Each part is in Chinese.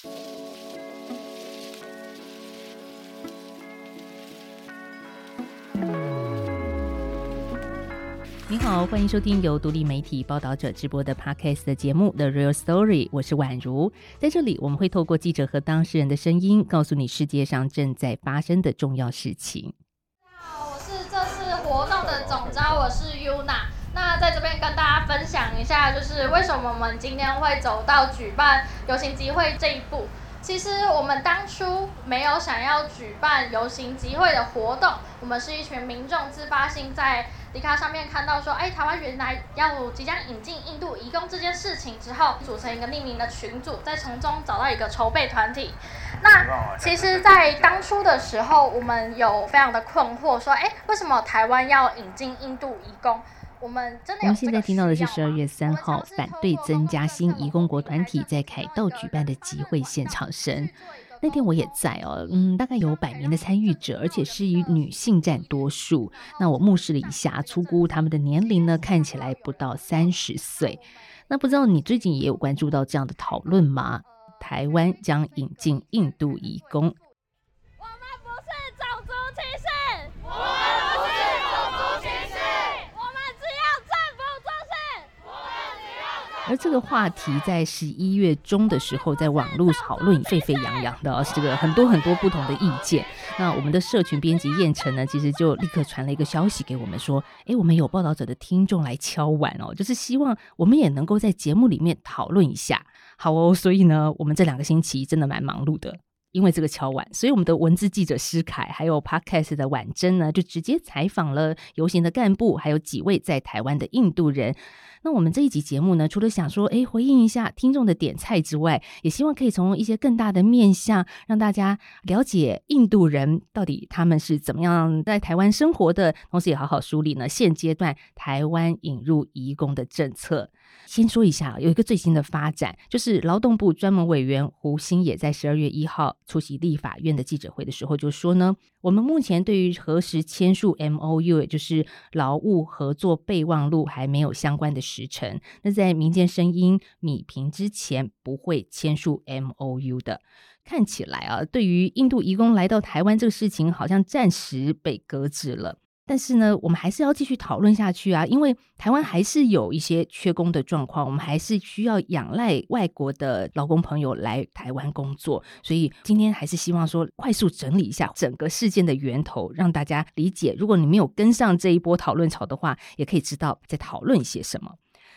你好，欢迎收听由独立媒体报道者直播的 Podcast 的节目《The Real Story》，我是宛如。在这里，我们会透过记者和当事人的声音，告诉你世界上正在发生的重要事情。大家好，我是这次活动的总召，我是 Yuna。那在这边跟大家分享一下，就是为什么我们今天会走到举办游行集会这一步。其实我们当初没有想要举办游行集会的活动，我们是一群民众自发性在。迪卡上面看到说，哎，台湾原来要即将引进印度移工这件事情之后，组成一个匿名的群组，在从中找到一个筹备团体。那其实，在当初的时候，我们有非常的困惑，说，哎，为什么台湾要引进印度移工？我们真的有。我们现在听到的是十二月三号反对增加新移工国团体在凯道举办的集会现场声。那天我也在哦，嗯，大概有百名的参与者，而且是以女性占多数。那我目视了一下，粗估他们的年龄呢，看起来不到三十岁。那不知道你最近也有关注到这样的讨论吗？台湾将引进印度移工。而这个话题在十一月中的时候，在网络讨论沸沸扬扬的，哦这个很多很多不同的意见。那我们的社群编辑燕城呢，其实就立刻传了一个消息给我们说，哎，我们有报道者的听众来敲碗哦，就是希望我们也能够在节目里面讨论一下。好哦，所以呢，我们这两个星期真的蛮忙碌的。因为这个敲碗，所以我们的文字记者施凯，还有 Podcast 的婉珍呢，就直接采访了游行的干部，还有几位在台湾的印度人。那我们这一集节目呢，除了想说，哎，回应一下听众的点菜之外，也希望可以从一些更大的面向，让大家了解印度人到底他们是怎么样在台湾生活的，同时也好好梳理呢现阶段台湾引入移工的政策。先说一下，有一个最新的发展，就是劳动部专门委员胡新也在十二月一号出席立法院的记者会的时候就说呢，我们目前对于何时签署 MOU，也就是劳务合作备忘录还没有相关的时程。那在民间声音米平之前，不会签署 MOU 的。看起来啊，对于印度移工来到台湾这个事情，好像暂时被搁置了。但是呢，我们还是要继续讨论下去啊，因为台湾还是有一些缺工的状况，我们还是需要仰赖外国的劳工朋友来台湾工作。所以今天还是希望说，快速整理一下整个事件的源头，让大家理解。如果你没有跟上这一波讨论潮的话，也可以知道在讨论些什么。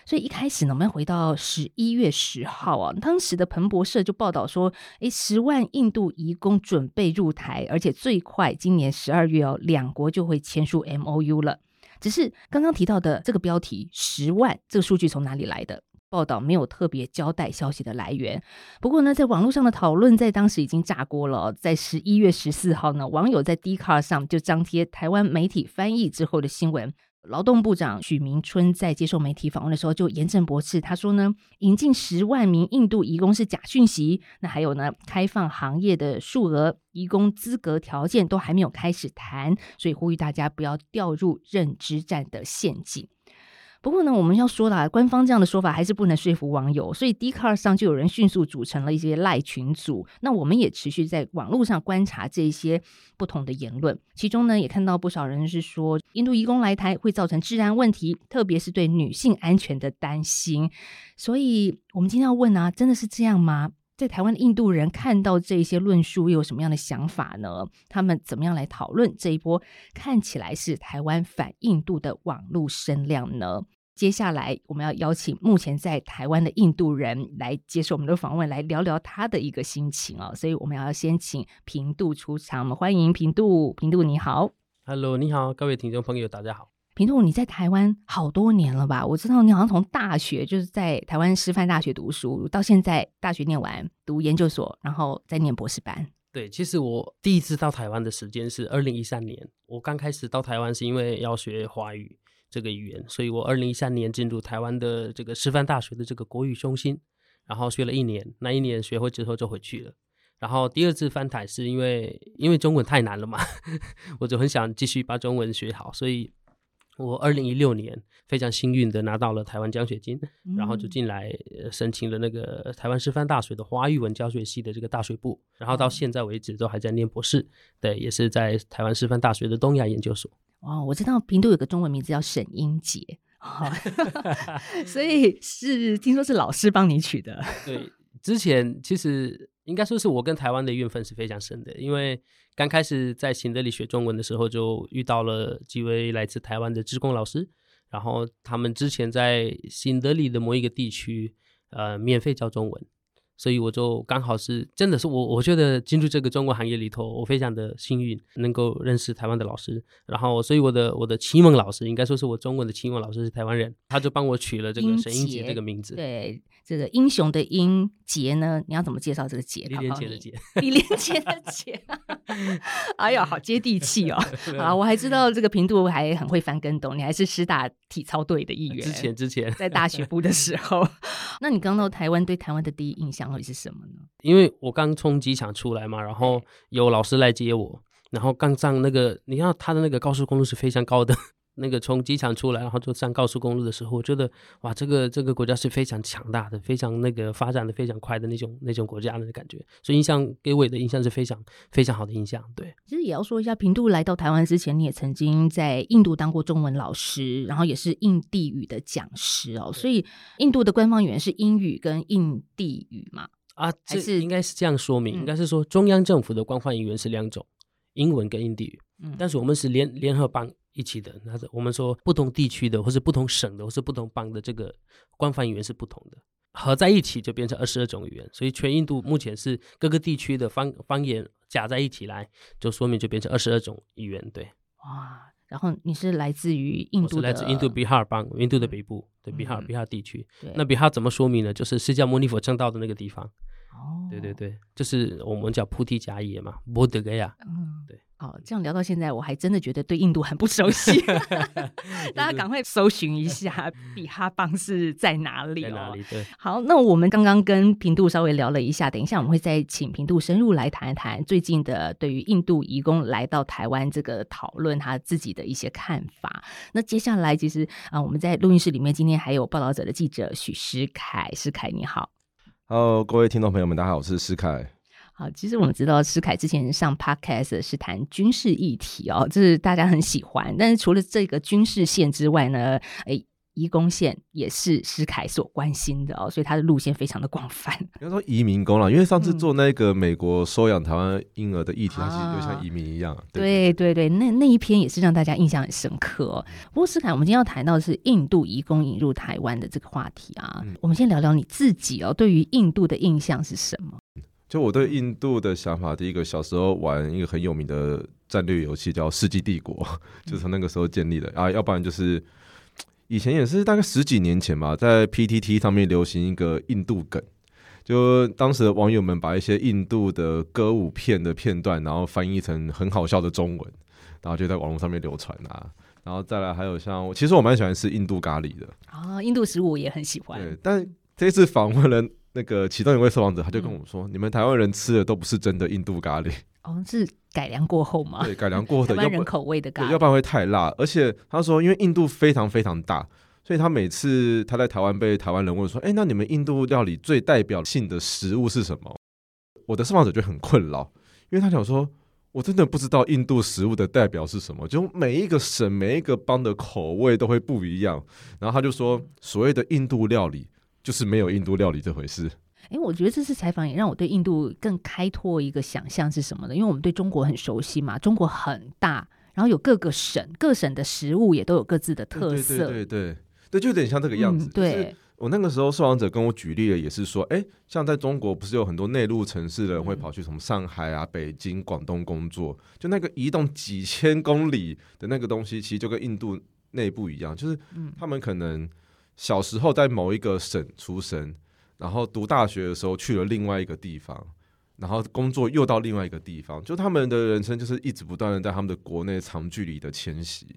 所以一开始呢，我们要回到十一月十号啊，当时的彭博社就报道说，诶，十万印度移工准备入台，而且最快今年十二月哦，两国就会签署 MOU 了。只是刚刚提到的这个标题“十万”这个数据从哪里来的？报道没有特别交代消息的来源。不过呢，在网络上的讨论在当时已经炸锅了。在十一月十四号呢，网友在 d c a r 上就张贴台湾媒体翻译之后的新闻。劳动部长许明春在接受媒体访问的时候就严正驳斥，他说呢，引进十万名印度移工是假讯息。那还有呢，开放行业的数额、移工资格条件都还没有开始谈，所以呼吁大家不要掉入认知战的陷阱。不过呢，我们要说的，官方这样的说法还是不能说服网友，所以 d c a r 上就有人迅速组成了一些赖群组。那我们也持续在网络上观察这些不同的言论，其中呢，也看到不少人是说，印度移工来台会造成治安问题，特别是对女性安全的担心。所以，我们今天要问啊，真的是这样吗？在台湾的印度人看到这些论述，又有什么样的想法呢？他们怎么样来讨论这一波看起来是台湾反印度的网络声量呢？接下来我们要邀请目前在台湾的印度人来接受我们的访问，来聊聊他的一个心情啊。所以我们要先请平度出场，我们欢迎平度。平度你好，Hello，你好，各位听众朋友，大家好。平度，你在台湾好多年了吧？我知道你好像从大学就是在台湾师范大学读书，到现在大学念完读研究所，然后再念博士班。对，其实我第一次到台湾的时间是二零一三年。我刚开始到台湾是因为要学华语这个语言，所以我二零一三年进入台湾的这个师范大学的这个国语中心，然后学了一年。那一年学会之后就回去了。然后第二次返台是因为因为中文太难了嘛，我就很想继续把中文学好，所以。我二零一六年非常幸运的拿到了台湾奖学金，嗯、然后就进来申请了那个台湾师范大学的华语文教学系的这个大学部，然后到现在为止都还在念博士，对，也是在台湾师范大学的东亚研究所。哦，我知道平都有个中文名字叫沈英杰，哦、所以是听说是老师帮你取的。对，之前其实应该说是我跟台湾的缘分是非常深的，因为。刚开始在新德里学中文的时候，就遇到了几位来自台湾的职工老师，然后他们之前在新德里的某一个地区，呃，免费教中文。所以我就刚好是，真的是我，我觉得进入这个中国行业里头，我非常的幸运，能够认识台湾的老师。然后，所以我的我的启蒙老师，应该说是我中文的启蒙老师是台湾人，他就帮我取了这个沈英杰这个名字。对，这个英雄的英杰呢，你要怎么介绍这个杰？李连杰的杰，李连杰的杰。哎呀，好接地气哦！啊，我还知道这个平度还很会翻跟斗，你还是师大体操队的一员。之前之前在大学部的时候，那你刚到台湾，对台湾的第一印象？会是什么呢？因为我刚从机场出来嘛，然后有老师来接我，然后刚上那个，你看他的那个高速公路是非常高的，那个从机场出来，然后就上高速公路的时候，我觉得哇，这个这个国家是非常强大的，非常那个发展的非常快的那种那种国家的感觉，所以印象给我的印象是非常非常好的印象。对，其实也要说一下，平度来到台湾之前，你也曾经在印度当过中文老师，然后也是印地语的讲师哦，所以印度的官方语言是英语跟印地语嘛？啊，这是应该是这样说明，应该是说中央政府的官方语言是两种，英文跟印地语。嗯，但是我们是联联合邦一起的，那是我们说不同地区的，或是不同省的，或是不同邦的这个官方语言是不同的，合在一起就变成二十二种语言。所以全印度目前是各个地区的方方言加在一起来，就说明就变成二十二种语言。对，哇。然后你是来自于印度的，来自印度比哈尔邦，印度的北部，对，比哈尔比哈地区。那比哈怎么说明呢？就是释迦牟尼佛正道的那个地方。哦，对对对，就是我们叫菩提迦耶嘛，波德格亚。嗯，对。哦，这样聊到现在，我还真的觉得对印度很不熟悉。大家赶快搜寻一下比哈邦是在哪里哦。在哪里？对。好，那我们刚刚跟平度稍微聊了一下，等一下我们会再请平度深入来谈一谈最近的对于印度移工来到台湾这个讨论他自己的一些看法。那接下来其实啊，我们在录音室里面今天还有报道者的记者许诗凯，诗凯你好。Hello，各位听众朋友们，大家好，我是诗恺。好，其实我们知道施凯之前上 Podcast 是谈军事议题哦，这是大家很喜欢。但是除了这个军事线之外呢，诶移工线也是施凯所关心的哦，所以他的路线非常的广泛。应该说移民工了，因为上次做那个美国收养台湾婴儿的议题，它其实就像移民一样。啊、对对对，那那一篇也是让大家印象很深刻哦。不过施凯，我们今天要谈到的是印度移工引入台湾的这个话题啊。嗯、我们先聊聊你自己哦，对于印度的印象是什么？就我对印度的想法，第一个小时候玩一个很有名的战略游戏叫《世纪帝国》，就是从那个时候建立的啊，要不然就是。以前也是大概十几年前吧，在 PTT 上面流行一个印度梗，就当时的网友们把一些印度的歌舞片的片段，然后翻译成很好笑的中文，然后就在网络上面流传啊。然后再来还有像，其实我蛮喜欢吃印度咖喱的啊，印度食物我也很喜欢。对，但这次访问了那个其中一位受访者，他就跟我说：“嗯、你们台湾人吃的都不是真的印度咖喱。”哦，是改良过后吗？对，改良过后的，台湾人口味的咖喱，要不然会太辣。而且他说，因为印度非常非常大，所以他每次他在台湾被台湾人问说：“哎，那你们印度料理最代表性的食物是什么？”我的受访者就很困扰，因为他想说：“我真的不知道印度食物的代表是什么，就每一个省、每一个邦的口味都会不一样。”然后他就说：“所谓的印度料理，就是没有印度料理这回事。”哎，我觉得这次采访也让我对印度更开拓一个想象是什么呢？因为我们对中国很熟悉嘛，中国很大，然后有各个省，各省的食物也都有各自的特色。对对对对，对，就有点像这个样子。嗯、对，我那个时候受访者跟我举例的也是说，哎，像在中国不是有很多内陆城市的人会跑去什么上海啊、北京、广东工作，就那个移动几千公里的那个东西，其实就跟印度内部一样，就是他们可能小时候在某一个省出生。然后读大学的时候去了另外一个地方，然后工作又到另外一个地方，就他们的人生就是一直不断的在他们的国内长距离的迁徙。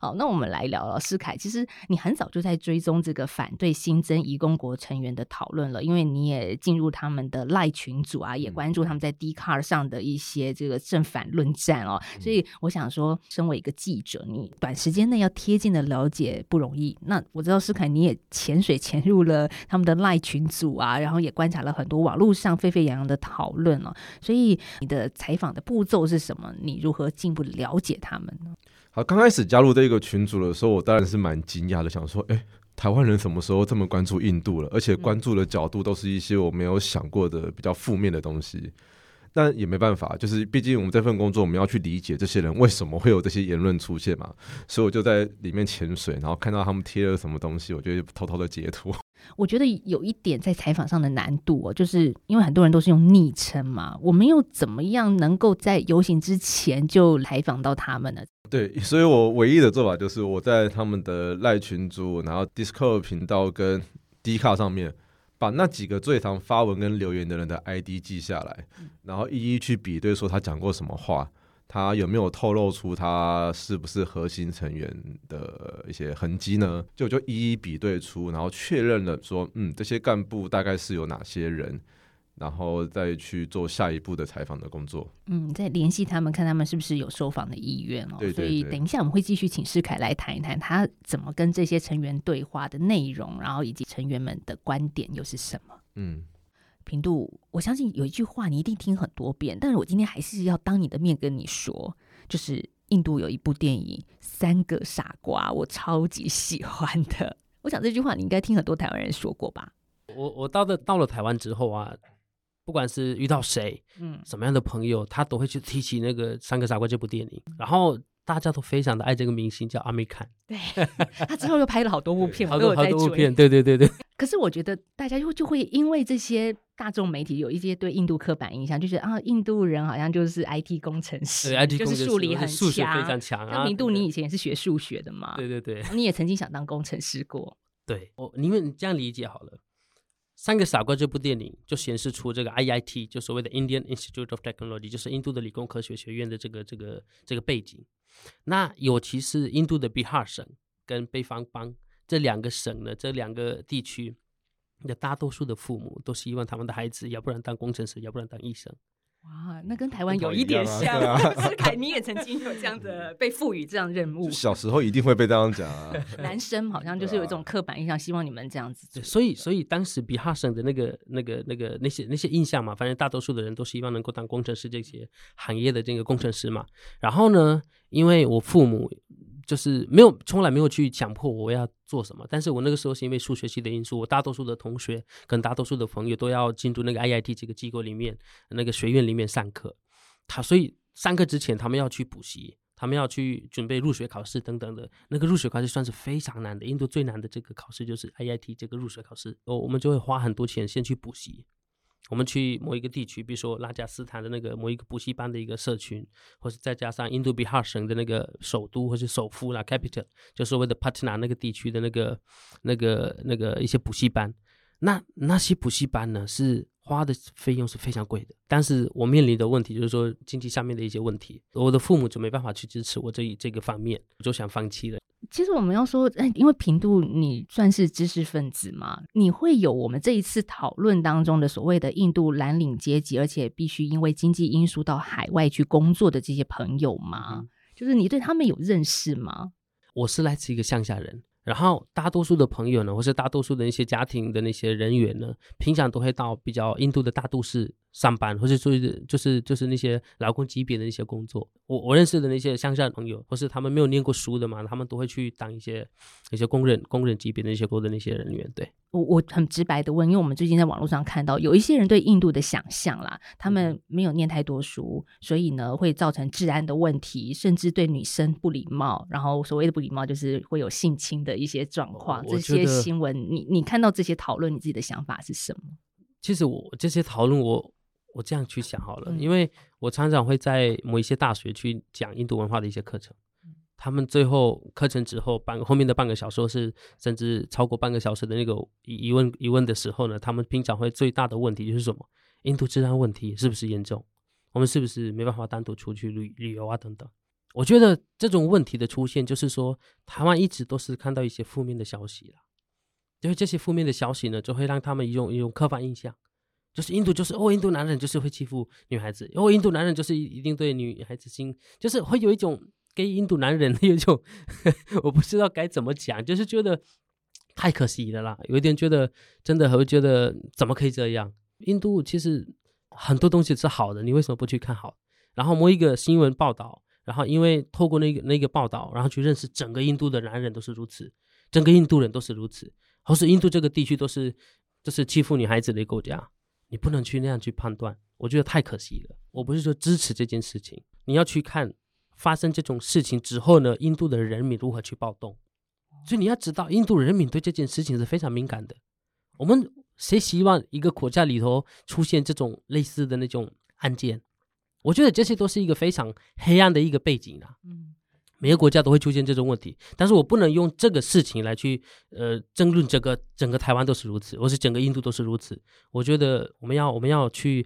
好，那我们来聊聊诗凯。其实你很早就在追踪这个反对新增移工国成员的讨论了，因为你也进入他们的赖群组啊，也关注他们在 Dcard 上的一些这个正反论战哦。嗯、所以我想说，身为一个记者，你短时间内要贴近的了解不容易。那我知道诗凯你也潜水潜入了他们的赖群组啊，然后也观察了很多网络上沸沸扬扬的讨论。所以你的采访的步骤是什么？你如何进一步了解他们呢？好，刚开始加入这个群组的时候，我当然是蛮惊讶的，想说，哎，台湾人什么时候这么关注印度了？而且关注的角度都是一些我没有想过的比较负面的东西。但也没办法，就是毕竟我们这份工作，我们要去理解这些人为什么会有这些言论出现嘛。所以我就在里面潜水，然后看到他们贴了什么东西，我就偷偷的截图。我觉得有一点在采访上的难度哦，就是因为很多人都是用昵称嘛，我们又怎么样能够在游行之前就采访到他们呢？对，所以我唯一的做法就是我在他们的赖群组，然后 Discord 频道跟 Dcard 上面，把那几个最常发文跟留言的人的 ID 记下来，然后一一去比对，说他讲过什么话。他有没有透露出他是不是核心成员的一些痕迹呢？就就一一比对出，然后确认了说，嗯，这些干部大概是有哪些人，然后再去做下一步的采访的工作。嗯，再联系他们，看他们是不是有受访的意愿哦。对对对。所以等一下我们会继续请世凯来谈一谈他怎么跟这些成员对话的内容，然后以及成员们的观点又是什么。嗯。平度，我相信有一句话你一定听很多遍，但是我今天还是要当你的面跟你说，就是印度有一部电影《三个傻瓜》，我超级喜欢的。我想这句话你应该听很多台湾人说过吧？我我到的到了台湾之后啊，不管是遇到谁，嗯，什么样的朋友，他都会去提起那个《三个傻瓜》这部电影，然后。大家都非常的爱这个明星，叫阿米坎。对，他之后又拍了好多部片，好多好多部片。对对对对。可是我觉得大家就就会因为这些大众媒体有一些对印度刻板印象，就觉得啊，印度人好像就是 IT 工程师，对，IT 就是数理很强，数学非常强。那明度，你以前也是学数学的嘛？对对对。你也曾经想当工程师过。对，我你们这样理解好了。三个傻瓜这部电影就显示出这个 IIT，就所谓的 Indian Institute of Technology，就是印度的理工科学学院的这个这个这个背景。那尤其是印度的比哈省跟北方邦这两个省呢，这两个地区的大多数的父母都希望他们的孩子，要不然当工程师，要不然当医生。哇，那跟台湾有一点像。诗凯，你也曾经有这样的被赋予这样任务。小时候一定会被这样讲啊。男生好像就是有一种刻板印象，希望你们这样子。所以，所以当时比哈省的那个、那个、那个那些那些印象嘛，反正大多数的人都希望能够当工程师这些行业的这个工程师嘛。然后呢，因为我父母。就是没有，从来没有去强迫我要做什么。但是我那个时候是因为数学系的因素，我大多数的同学跟大多数的朋友都要进入那个 IIT 这个机构里面，那个学院里面上课。他所以上课之前，他们要去补习，他们要去准备入学考试等等的。那个入学考试算是非常难的，印度最难的这个考试就是 IIT 这个入学考试。哦，我们就会花很多钱先去补习。我们去某一个地区，比如说拉贾斯坦的那个某一个补习班的一个社群，或是再加上印度比哈省的那个首都或是首府啦，capital，就所谓的 Patna 那个地区的那个、那个、那个一些补习班，那那些补习班呢是。花的费用是非常贵的，但是我面临的问题就是说经济上面的一些问题，我的父母就没办法去支持我这一这个方面，我就想放弃了。其实我们要说，哎，因为平度你算是知识分子嘛，你会有我们这一次讨论当中的所谓的印度蓝领阶级，而且必须因为经济因素到海外去工作的这些朋友吗？嗯、就是你对他们有认识吗？我是来自一个乡下人。然后大多数的朋友呢，或是大多数的一些家庭的那些人员呢，平常都会到比较印度的大都市上班，或是做就是就是那些劳工级别的那些工作。我我认识的那些乡下的朋友，或是他们没有念过书的嘛，他们都会去当一些一些工人工人级别的那些工的那些人员。对，我我很直白的问，因为我们最近在网络上看到有一些人对印度的想象啦，他们没有念太多书，所以呢会造成治安的问题，甚至对女生不礼貌。然后所谓的不礼貌，就是会有性侵的一些状况。这些新闻，你你看到这些讨论，你自己的想法是什么？其实我这些讨论我。我这样去想好了，因为我常常会在某一些大学去讲印度文化的一些课程，他们最后课程之后半后面的半个小时是甚至超过半个小时的那个疑问疑问的时候呢，他们平常会最大的问题就是什么？印度治安问题是不是严重？我们是不是没办法单独出去旅旅游啊？等等。我觉得这种问题的出现，就是说台湾一直都是看到一些负面的消息了，就是这些负面的消息呢，就会让他们一种一种刻板印象，就是印度就是哦，印度男人就是会欺负女孩子，哦，印度男人就是一定对女孩子心，就是会有一种给印度男人的一种，我不知道该怎么讲，就是觉得太可惜了啦，有一点觉得真的会觉得怎么可以这样？印度其实很多东西是好的，你为什么不去看好？然后某一个新闻报道。然后，因为透过那个那个报道，然后去认识整个印度的男人都是如此，整个印度人都是如此，或是印度这个地区都是就是欺负女孩子的一个国家，你不能去那样去判断，我觉得太可惜了。我不是说支持这件事情，你要去看发生这种事情之后呢，印度的人民如何去暴动，所以你要知道，印度人民对这件事情是非常敏感的。我们谁希望一个国家里头出现这种类似的那种案件？我觉得这些都是一个非常黑暗的一个背景啊。嗯，每个国家都会出现这种问题，但是我不能用这个事情来去呃争论这个整个台湾都是如此，或是整个印度都是如此。我觉得我们要我们要去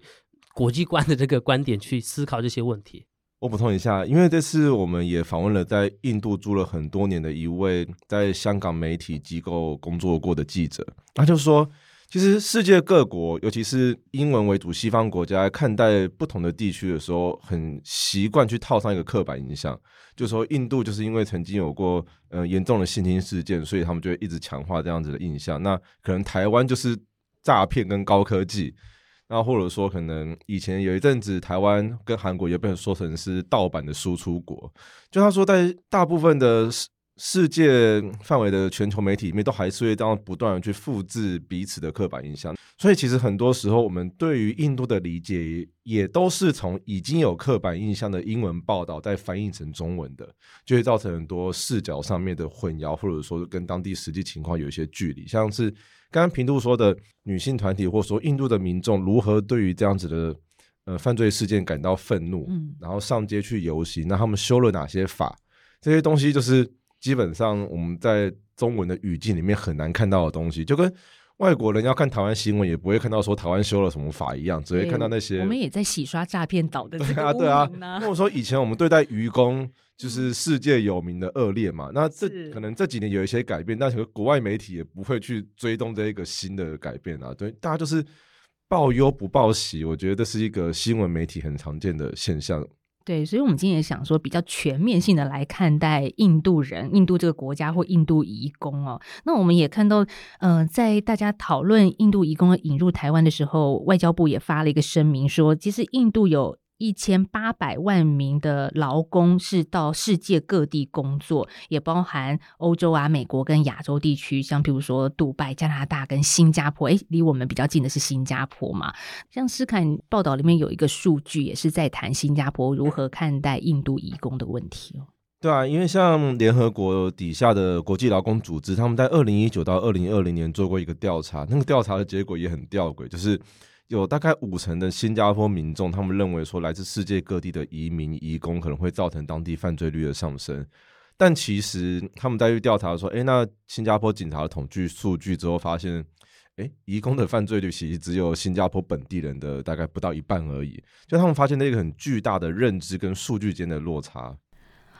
国际观的这个观点去思考这些问题。我补充一下，因为这次我们也访问了在印度住了很多年的一位在香港媒体机构工作过的记者，他就说。其实世界各国，尤其是英文为主西方国家，看待不同的地区的时候，很习惯去套上一个刻板印象，就说印度就是因为曾经有过呃严重的性侵事件，所以他们就会一直强化这样子的印象。那可能台湾就是诈骗跟高科技，那或者说可能以前有一阵子台湾跟韩国也被说成是盗版的输出国。就他说，在大部分的。世界范围的全球媒体里面，都还是会这样不断的去复制彼此的刻板印象，所以其实很多时候，我们对于印度的理解，也都是从已经有刻板印象的英文报道再翻译成中文的，就会造成很多视角上面的混淆，或者说跟当地实际情况有一些距离。像是刚刚平度说的女性团体，或者说印度的民众如何对于这样子的呃犯罪事件感到愤怒，然后上街去游行，那他们修了哪些法？这些东西就是。基本上我们在中文的语境里面很难看到的东西，就跟外国人要看台湾新闻也不会看到说台湾修了什么法一样，只会看到那些。我们也在洗刷诈骗岛的这个对 啊，对啊。或者说以前我们对待愚公就是世界有名的恶劣嘛，那这可能这几年有一些改变，但是国外媒体也不会去追踪这一个新的改变啊。对，大家就是报忧不报喜，我觉得这是一个新闻媒体很常见的现象。对，所以，我们今天也想说，比较全面性的来看待印度人、印度这个国家或印度移工哦。那我们也看到，嗯、在大家讨论印度移工引入台湾的时候，外交部也发了一个声明说，其实印度有。一千八百万名的劳工是到世界各地工作，也包含欧洲啊、美国跟亚洲地区，像比如说杜拜、加拿大跟新加坡。诶，离我们比较近的是新加坡嘛。像斯凯报道里面有一个数据，也是在谈新加坡如何看待印度移工的问题哦。对啊，因为像联合国底下的国际劳工组织，他们在二零一九到二零二零年做过一个调查，那个调查的结果也很吊诡，就是。有大概五成的新加坡民众，他们认为说，来自世界各地的移民移工可能会造成当地犯罪率的上升，但其实他们在去调查说，诶，那新加坡警察的统计数据之后发现，诶，移工的犯罪率其实只有新加坡本地人的大概不到一半而已，就他们发现那个很巨大的认知跟数据间的落差。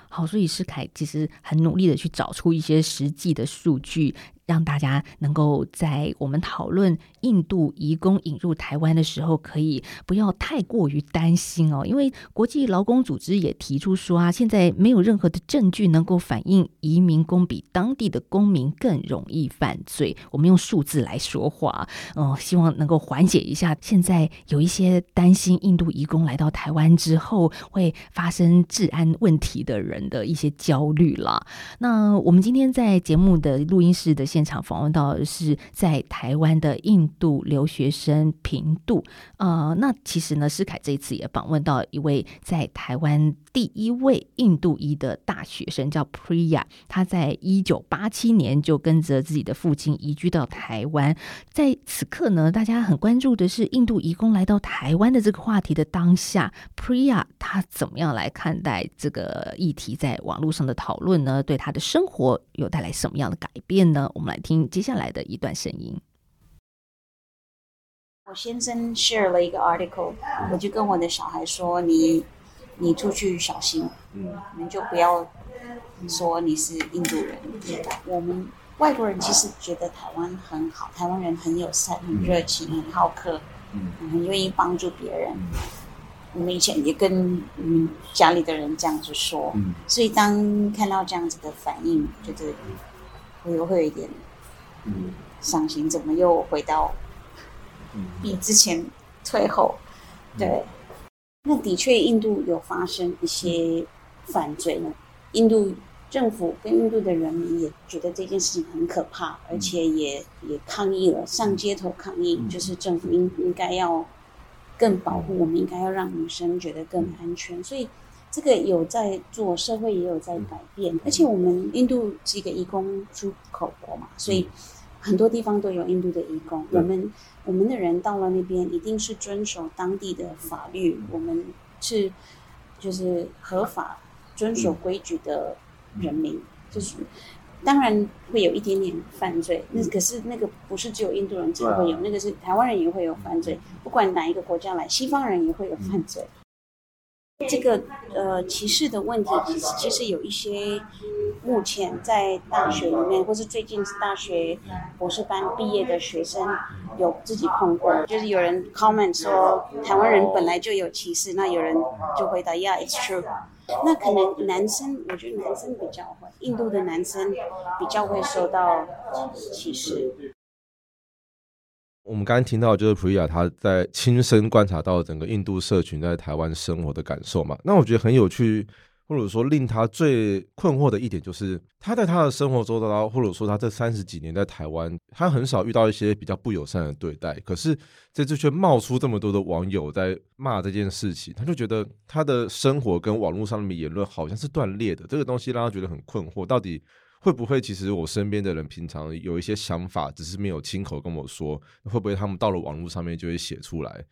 好，所以诗凯其实很努力的去找出一些实际的数据。让大家能够在我们讨论印度移工引入台湾的时候，可以不要太过于担心哦，因为国际劳工组织也提出说啊，现在没有任何的证据能够反映移民工比当地的公民更容易犯罪。我们用数字来说话，嗯，希望能够缓解一下现在有一些担心印度移工来到台湾之后会发生治安问题的人的一些焦虑了。那我们今天在节目的录音室的。现场访问到的是在台湾的印度留学生平度，呃，那其实呢，诗凯这一次也访问到一位在台湾第一位印度裔的大学生，叫 Priya，他在一九八七年就跟着自己的父亲移居到台湾。在此刻呢，大家很关注的是印度移工来到台湾的这个话题的当下，Priya 他怎么样来看待这个议题在网络上的讨论呢？对他的生活有带来什么样的改变呢？我们来听接下来的一段声音。我先生 share 了一个 article，我就跟我的小孩说：“你你出去小心，嗯，你就不要说你是印度人。我们外国人其实觉得台湾很好，台湾人很友善、很热情、很好客，嗯，很愿意帮助别人。我们以前也跟嗯家里的人这样子说，嗯，所以当看到这样子的反应，觉得我又会有一点嗯。伤心，怎么又回到？”比之前退后，对，那的确印度有发生一些犯罪呢。印度政府跟印度的人民也觉得这件事情很可怕，而且也也抗议了，上街头抗议，就是政府应应该要更保护我们，应该要让女生觉得更安全。所以这个有在做，社会也有在改变，而且我们印度是一个移工出口国嘛，所以。很多地方都有印度的移工，我们我们的人到了那边一定是遵守当地的法律，我们是就是合法遵守规矩的人民，就是当然会有一点点犯罪，那可是那个不是只有印度人才会有，那个是台湾人也会有犯罪，不管哪一个国家来，西方人也会有犯罪。这个呃歧视的问题，其实其实有一些。目前在大学里面，或是最近大学博士班毕业的学生，有自己碰过，就是有人 comment 说台湾人本来就有歧视，那有人就回答 Yeah, it's true。那可能男生，我觉得男生比较会，印度的男生比较会受到歧视。我们刚刚听到就是普利亚他在亲身观察到整个印度社群在台湾生活的感受嘛，那我觉得很有趣。或者说令他最困惑的一点就是，他在他的生活中，到或者说他这三十几年在台湾，他很少遇到一些比较不友善的对待。可是这次却冒出这么多的网友在骂这件事情，他就觉得他的生活跟网络上面言论好像是断裂的。这个东西让他觉得很困惑，到底会不会其实我身边的人平常有一些想法，只是没有亲口跟我说，会不会他们到了网络上面就会写出来？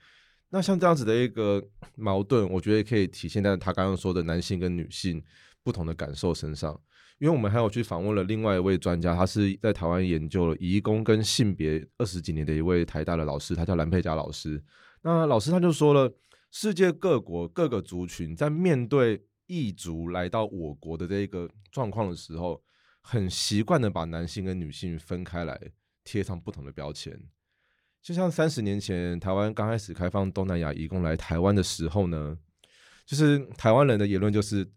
那像这样子的一个矛盾，我觉得可以体现在他刚刚说的男性跟女性不同的感受身上。因为我们还有去访问了另外一位专家，他是在台湾研究了移工跟性别二十几年的一位台大的老师，他叫蓝佩嘉老师。那老师他就说了，世界各国各个族群在面对异族来到我国的这一个状况的时候，很习惯的把男性跟女性分开来，贴上不同的标签。就像三十年前台湾刚开始开放东南亚移工来台湾的时候呢，就是台湾人的言论就是，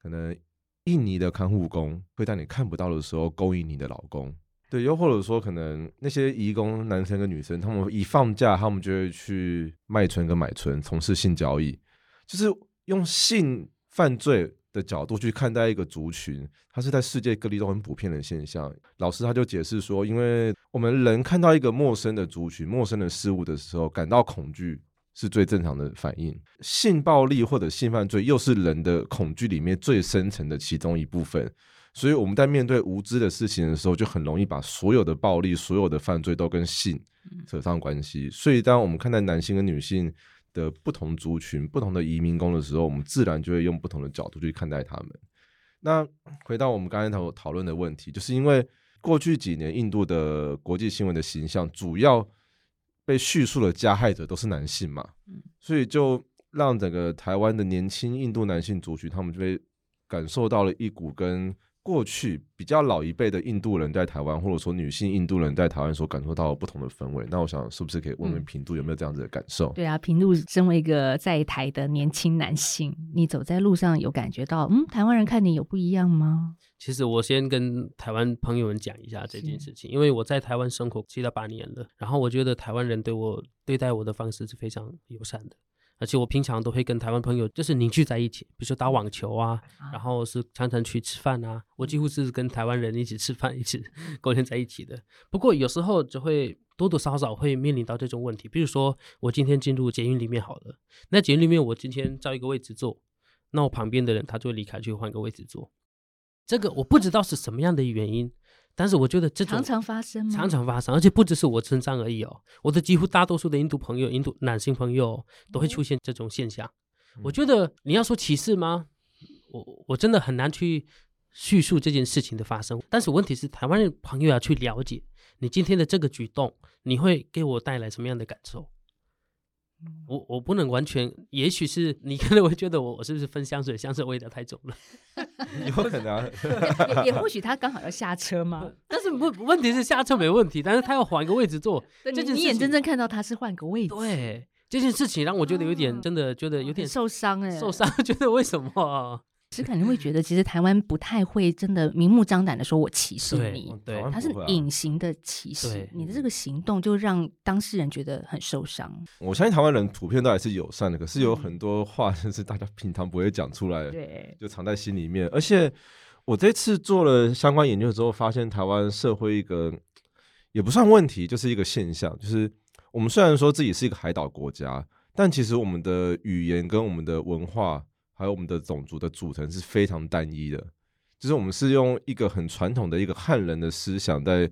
可能印尼的看护工会在你看不到的时候勾引你的老公，对，又或者说可能那些移工男生跟女生，他们一放假，他们就会去卖春跟买春，从事性交易，就是用性犯罪的角度去看待一个族群，它是在世界各地都很普遍的现象。老师他就解释说，因为我们人看到一个陌生的族群、陌生的事物的时候，感到恐惧是最正常的反应。性暴力或者性犯罪又是人的恐惧里面最深层的其中一部分。所以我们在面对无知的事情的时候，就很容易把所有的暴力、所有的犯罪都跟性扯上关系。所以当我们看待男性跟女性，的不同族群、不同的移民工的时候，我们自然就会用不同的角度去看待他们。那回到我们刚才讨讨论的问题，就是因为过去几年印度的国际新闻的形象，主要被叙述的加害者都是男性嘛，所以就让整个台湾的年轻印度男性族群，他们就被感受到了一股跟。过去比较老一辈的印度人在台湾，或者说女性印度人在台湾所感受到不同的氛围，那我想是不是可以问问平度有没有这样子的感受？对啊，平度身为一个在台的年轻男性，你走在路上有感觉到，嗯，台湾人看你有不一样吗？其实我先跟台湾朋友们讲一下这件事情，因为我在台湾生活七到八年了，然后我觉得台湾人对我对待我的方式是非常友善的。而且我平常都会跟台湾朋友就是凝聚在一起，比如说打网球啊，然后是常常去吃饭啊。我几乎是跟台湾人一起吃饭，一起 沟通在一起的。不过有时候就会多多少少会面临到这种问题，比如说我今天进入捷运里面好了，那捷运里面我今天找一个位置坐，那我旁边的人他就会离开去换个位置坐，这个我不知道是什么样的原因。但是我觉得这种常常发生吗？常常发生，而且不只是我身上而已哦。我的几乎大多数的印度朋友、印度男性朋友都会出现这种现象。嗯、我觉得你要说歧视吗？我我真的很难去叙述这件事情的发生。但是问题是，台湾的朋友要去了解你今天的这个举动，你会给我带来什么样的感受？我我不能完全，也许是你可能会觉得我我是不是分香水，香水味道太重了，有可能、啊也，也或许他刚好要下车吗？但是问问题是下车没问题，但是他要换个位置坐，这件你眼睁睁看到他是换个位置，对这件事情让我觉得有点、啊、真的觉得有点受伤哎，受伤，觉得为什么、啊？是肯定会觉得，其实台湾不太会真的明目张胆的说“我歧视你”，对，它是隐形的歧视。你的这个行动就让当事人觉得很受伤。我相信台湾人普遍都还是友善的，可是有很多话就是 大家平常不会讲出来，对，就藏在心里面。而且我这次做了相关研究之后，发现台湾社会一个也不算问题，就是一个现象，就是我们虽然说自己是一个海岛国家，但其实我们的语言跟我们的文化。还有我们的种族的组成是非常单一的，就是我们是用一个很传统的一个汉人的思想在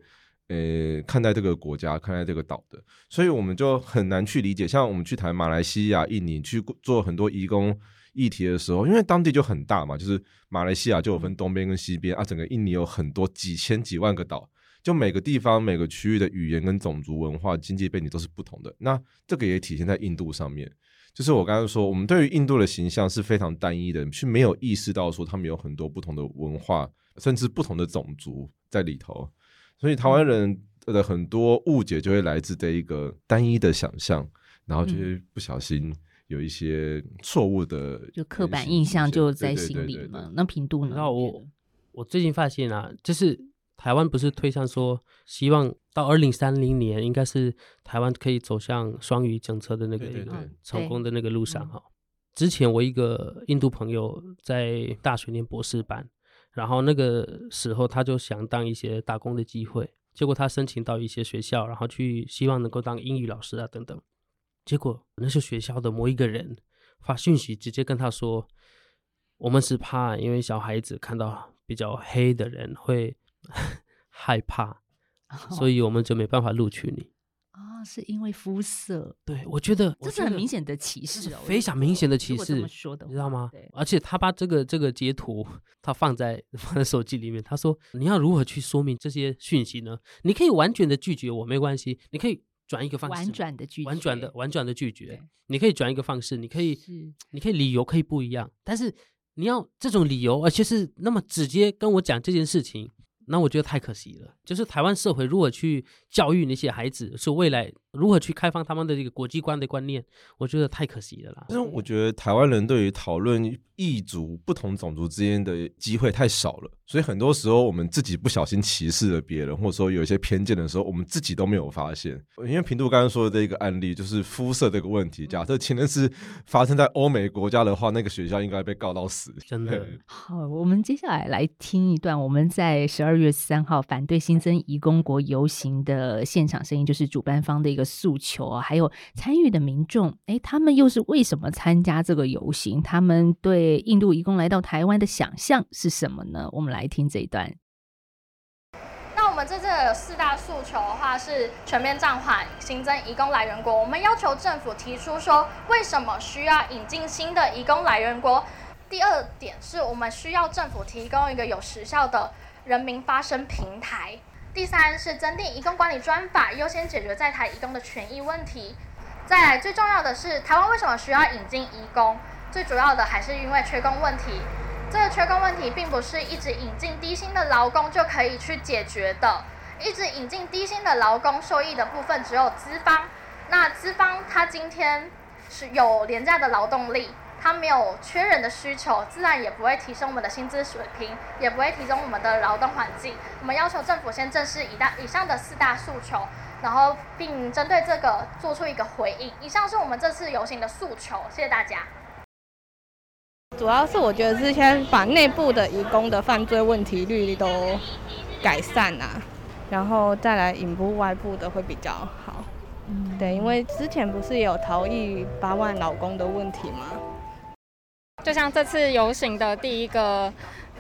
呃看待这个国家、看待这个岛的，所以我们就很难去理解。像我们去谈马来西亚、印尼去做很多移工议题的时候，因为当地就很大嘛，就是马来西亚就有分东边跟西边啊，整个印尼有很多几千几万个岛，就每个地方每个区域的语言跟种族文化、经济背景都是不同的。那这个也体现在印度上面。就是我刚刚说，我们对于印度的形象是非常单一的，是没有意识到说他们有很多不同的文化，甚至不同的种族在里头。所以台湾人的很多误解就会来自这一个单一的想象，然后就会不小心有一些错误的、嗯，就刻板印象就在心里嘛。那平度呢？然后我我最近发现啊，就是。台湾不是推上说，希望到二零三零年，应该是台湾可以走向双语政策的那个一个成功的那个路上哈。之前我一个印度朋友在大学念博士班，然后那个时候他就想当一些打工的机会，结果他申请到一些学校，然后去希望能够当英语老师啊等等，结果那些学校的某一个人发讯息直接跟他说，我们是怕因为小孩子看到比较黑的人会。害怕，所以我们就没办法录取你啊、哦！是因为肤色？对，我觉得这是很明显的歧视，哦非常明显的歧视。你知道吗？而且他把这个这个截图，他放在放在手机里面。他说：“你要如何去说明这些讯息呢？你可以婉转的拒绝我，没关系。你可以转一个方式，婉转的拒绝，婉转的婉转的拒绝。你可以转一个方式，你可以，你可以理由可以不一样，但是你要这种理由，而且是那么直接跟我讲这件事情。”那我觉得太可惜了。就是台湾社会如何去教育那些孩子，是未来如何去开放他们的这个国际观的观念，我觉得太可惜了啦。因为我觉得台湾人对于讨论异族、不同种族之间的机会太少了，所以很多时候我们自己不小心歧视了别人，或者说有一些偏见的时候，我们自己都没有发现。因为平度刚刚说的这个案例，就是肤色这个问题。假设前面是发生在欧美国家的话，那个学校应该被告到死。真的。好，我们接下来来听一段我们在十二月三号反对新增移工国游行的现场声音，就是主办方的一个诉求啊，还有参与的民众，哎，他们又是为什么参加这个游行？他们对印度移工来到台湾的想象是什么呢？我们来来听这一段。那我们这次有四大诉求的话，是全面暂缓新增移工来源国。我们要求政府提出说，为什么需要引进新的移工来源国？第二点是我们需要政府提供一个有时效的人民发声平台。第三是增订移工管理专法，优先解决在台移工的权益问题。再最重要的是，台湾为什么需要引进移工？最主要的还是因为缺工问题。这个缺工问题并不是一直引进低薪的劳工就可以去解决的。一直引进低薪的劳工，受益的部分只有资方。那资方他今天是有廉价的劳动力。他没有缺人的需求，自然也不会提升我们的薪资水平，也不会提升我们的劳动环境。我们要求政府先正视以大以上的四大诉求，然后并针对这个做出一个回应。以上是我们这次游行的诉求，谢谢大家。主要是我觉得是先把内部的移工的犯罪问题率都改善啊，然后再来引入外部的会比较好。嗯，对，因为之前不是也有逃逸八万老公的问题吗？就像这次游行的第一个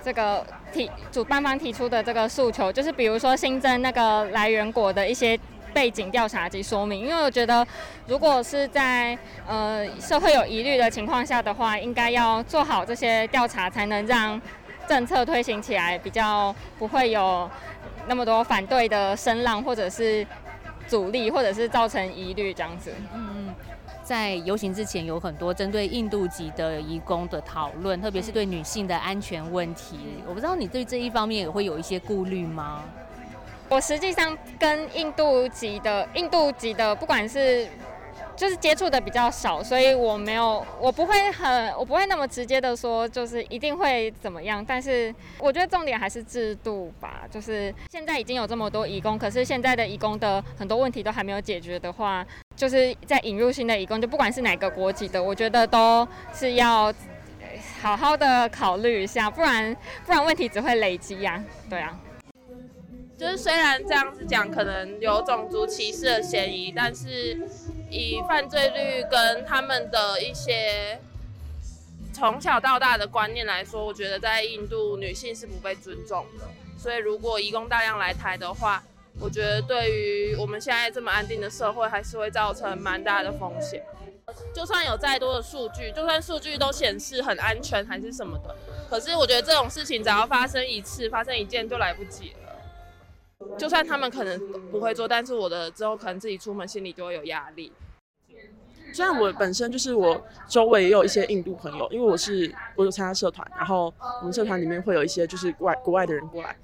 这个提主办方提出的这个诉求，就是比如说新增那个来源国的一些背景调查及说明，因为我觉得如果是在呃社会有疑虑的情况下的话，应该要做好这些调查，才能让政策推行起来比较不会有那么多反对的声浪，或者是阻力，或者是造成疑虑这样子。嗯。在游行之前有很多针对印度籍的移工的讨论，特别是对女性的安全问题。我不知道你对这一方面也会有一些顾虑吗？我实际上跟印度籍的印度籍的，不管是就是接触的比较少，所以我没有，我不会很，我不会那么直接的说，就是一定会怎么样。但是我觉得重点还是制度吧，就是现在已经有这么多移工，可是现在的移工的很多问题都还没有解决的话，就是在引入新的移工，就不管是哪个国籍的，我觉得都是要好好的考虑一下，不然不然问题只会累积呀，对啊。就是虽然这样子讲可能有种族歧视的嫌疑，但是以犯罪率跟他们的一些从小到大的观念来说，我觉得在印度女性是不被尊重的。所以如果移工大量来台的话，我觉得对于我们现在这么安定的社会，还是会造成蛮大的风险。就算有再多的数据，就算数据都显示很安全还是什么的，可是我觉得这种事情只要发生一次，发生一件就来不及了。就算他们可能不会做，但是我的之后可能自己出门心里就会有压力。虽然我本身就是我周围也有一些印度朋友，因为我是我有参加社团，然后我们社团里面会有一些就是外国外的人过来，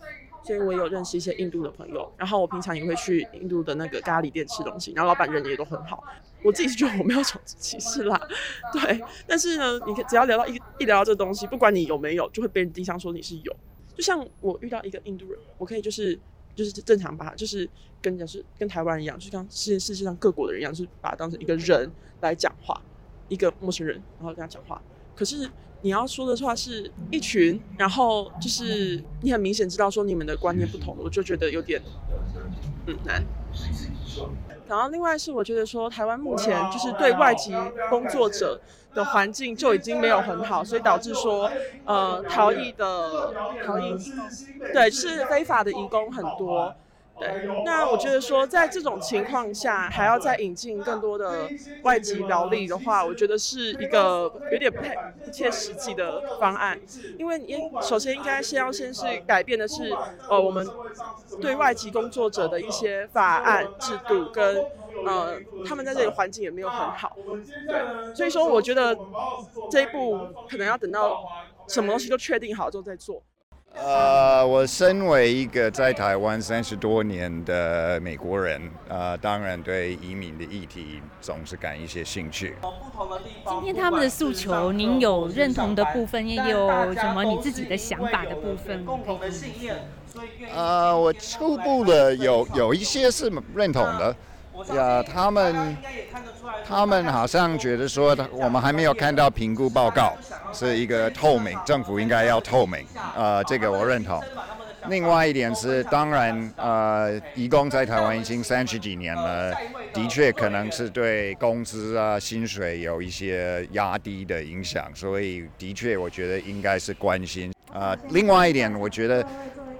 所以我也有认识一些印度的朋友。然后我平常也会去印度的那个咖喱店吃东西，然后老板人也都很好。我自己是觉得我没有种族歧视啦，对。但是呢，你只要聊到一一聊到这个东西，不管你有没有，就会被人盯上说你是有。就像我遇到一个印度人，我可以就是。就是正常吧，就是跟讲是跟台湾一样，就像世界世界上各国的人一样，就是把它当成一个人来讲话，一个陌生人，然后跟他讲话。可是你要说的话是一群，然后就是你很明显知道说你们的观念不同，我就觉得有点嗯难。然后另外是我觉得说台湾目前就是对外籍工作者的环境就已经没有很好，所以导致说呃逃逸的逃逸，对，是非法的移工很多。对，那我觉得说，在这种情况下，还要再引进更多的外籍劳力的话，我觉得是一个有点不太不切实际的方案。因为应首先应该先要先是改变的是，呃，我们对外籍工作者的一些法案制度跟呃，他们在这里环境也没有很好。对，所以说我觉得这一步可能要等到什么东西都确定好之后再做。呃，我身为一个在台湾三十多年的美国人，呃，当然对移民的议题总是感一些兴趣。今天他们的诉求，您有认同的部分，也有什么你自己的想法的部分？呃，我初步的有有一些是认同的。呀，他们他们好像觉得说，我们还没有看到评估报告，是一个透明，政府应该要透明。呃，这个我认同。另外一点是，当然，呃，移工在台湾已经三十几年了，的确可能是对工资啊、薪水有一些压低的影响，所以的确我觉得应该是关心。呃，另外一点，我觉得。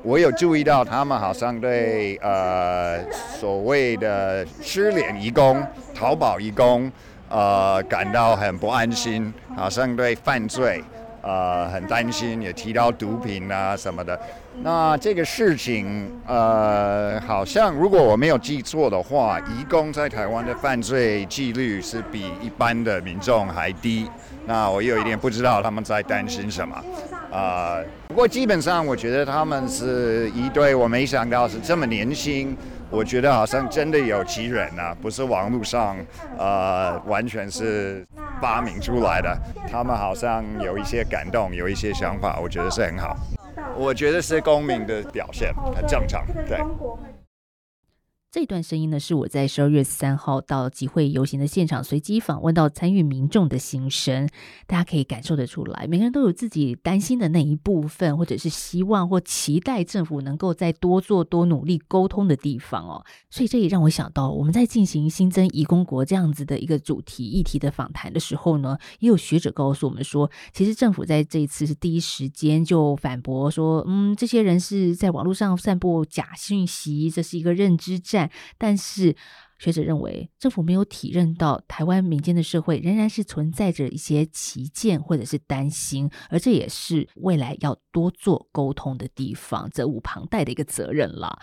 我有注意到，他们好像对呃所谓的失联移工、逃跑移工，呃感到很不安心，好像对犯罪呃很担心，也提到毒品啊什么的。那这个事情呃好像如果我没有记错的话，移工在台湾的犯罪几率是比一般的民众还低。那我有一点不知道他们在担心什么啊。呃不过基本上，我觉得他们是一对，我没想到是这么年轻。我觉得好像真的有其人啊，不是网络上呃完全是发明出来的。他们好像有一些感动，有一些想法，我觉得是很好。我觉得是公民的表现，很正常，对。这段声音呢，是我在十二月三号到集会游行的现场随机访问到参与民众的心声，大家可以感受得出来，每个人都有自己担心的那一部分，或者是希望或期待政府能够再多做多努力沟通的地方哦。所以这也让我想到，我们在进行新增移工国这样子的一个主题议题的访谈的时候呢，也有学者告诉我们说，其实政府在这一次是第一时间就反驳说，嗯，这些人是在网络上散布假讯息，这是一个认知战。但是学者认为，政府没有体认到台湾民间的社会仍然是存在着一些歧见或者是担心，而这也是未来要多做沟通的地方，责无旁贷的一个责任了。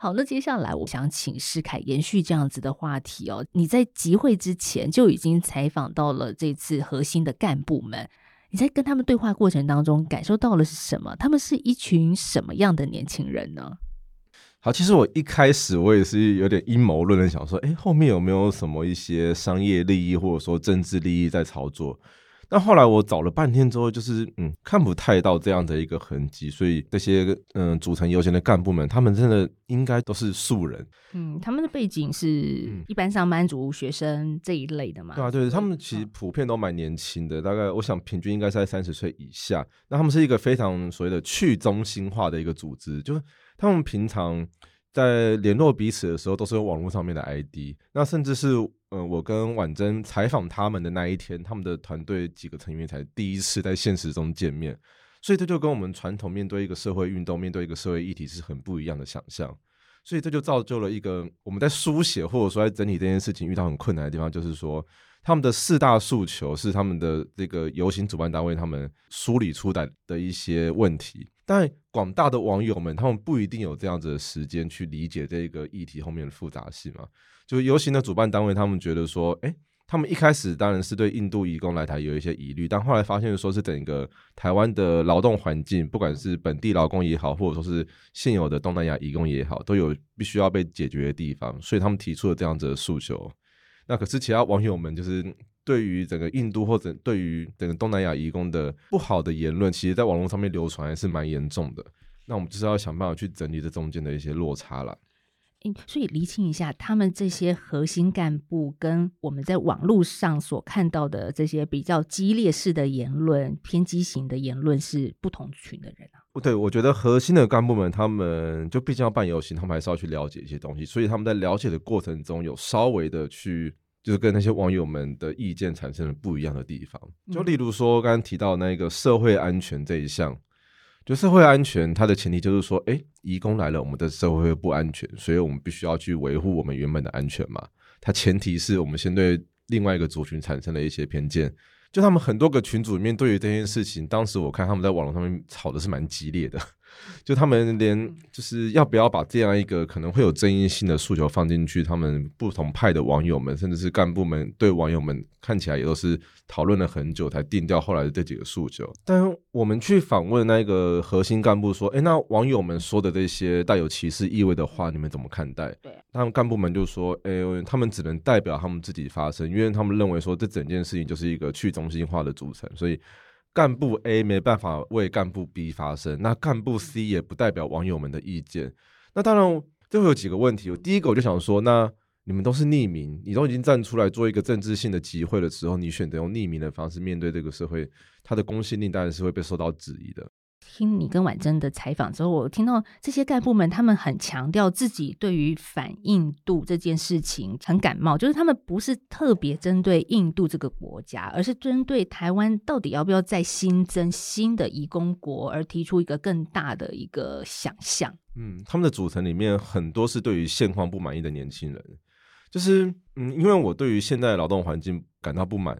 好，那接下来我想请世凯延续这样子的话题哦。你在集会之前就已经采访到了这次核心的干部们，你在跟他们对话过程当中感受到了是什么？他们是一群什么样的年轻人呢？好，其实我一开始我也是有点阴谋论的，想说，哎，后面有没有什么一些商业利益或者说政治利益在操作？但后来我找了半天之后，就是嗯，看不太到这样的一个痕迹，所以这些嗯组成游行的干部们，他们真的应该都是素人。嗯，他们的背景是一般上班族、学生这一类的嘛？对啊，对，他们其实普遍都蛮年轻的，大概我想平均应该是在三十岁以下。那他们是一个非常所谓的去中心化的一个组织，就是。他们平常在联络彼此的时候，都是用网络上面的 ID。那甚至是，嗯，我跟婉珍采访他们的那一天，他们的团队几个成员才第一次在现实中见面。所以这就跟我们传统面对一个社会运动、面对一个社会议题是很不一样的想象。所以这就造就了一个我们在书写或者说在整理这件事情遇到很困难的地方，就是说他们的四大诉求是他们的这个游行主办单位他们梳理出来的一些问题。但广大的网友们，他们不一定有这样子的时间去理解这个议题后面的复杂性嘛。就游行的主办单位，他们觉得说，哎，他们一开始当然是对印度移工来台有一些疑虑，但后来发现说是整个台湾的劳动环境，不管是本地劳工也好，或者说是现有的东南亚移工也好，都有必须要被解决的地方，所以他们提出了这样子的诉求。那可是其他网友们就是。对于整个印度或者对于整个东南亚移工的不好的言论，其实在网络上面流传还是蛮严重的。那我们就是要想办法去整理这中间的一些落差了。嗯，所以厘清一下，他们这些核心干部跟我们在网络上所看到的这些比较激烈式的言论、偏激型的言论是不同群的人。不对，我觉得核心的干部们，他们就毕竟要办游行，他们还是要去了解一些东西，所以他们在了解的过程中有稍微的去。就是跟那些网友们的意见产生了不一样的地方，就例如说刚刚提到那个社会安全这一项，就社会安全它的前提就是说，诶，移工来了，我们的社会会不安全，所以我们必须要去维护我们原本的安全嘛。它前提是我们先对另外一个族群产生了一些偏见，就他们很多个群组里面对于这件事情，当时我看他们在网络上面吵的是蛮激烈的。就他们连就是要不要把这样一个可能会有争议性的诉求放进去，他们不同派的网友们，甚至是干部们对网友们看起来也都是讨论了很久才定掉后来的这几个诉求。但我们去访问那个核心干部说：“哎，那网友们说的这些带有歧视意味的话，你们怎么看待？”对，他们干部们就说：“哎，他们只能代表他们自己发声，因为他们认为说这整件事情就是一个去中心化的组成，所以。”干部 A 没办法为干部 B 发声，那干部 C 也不代表网友们的意见。那当然，这会有几个问题。我第一个我就想说，那你们都是匿名，你都已经站出来做一个政治性的集会的时候，你选择用匿名的方式面对这个社会，它的公信力当然是会被受到质疑的。听你跟婉珍的采访之后，我听到这些干部们，他们很强调自己对于反印度这件事情很感冒，就是他们不是特别针对印度这个国家，而是针对台湾到底要不要再新增新的移工国而提出一个更大的一个想象。嗯，他们的组成里面很多是对于现况不满意的年轻人，就是嗯，因为我对于现在的劳动环境感到不满，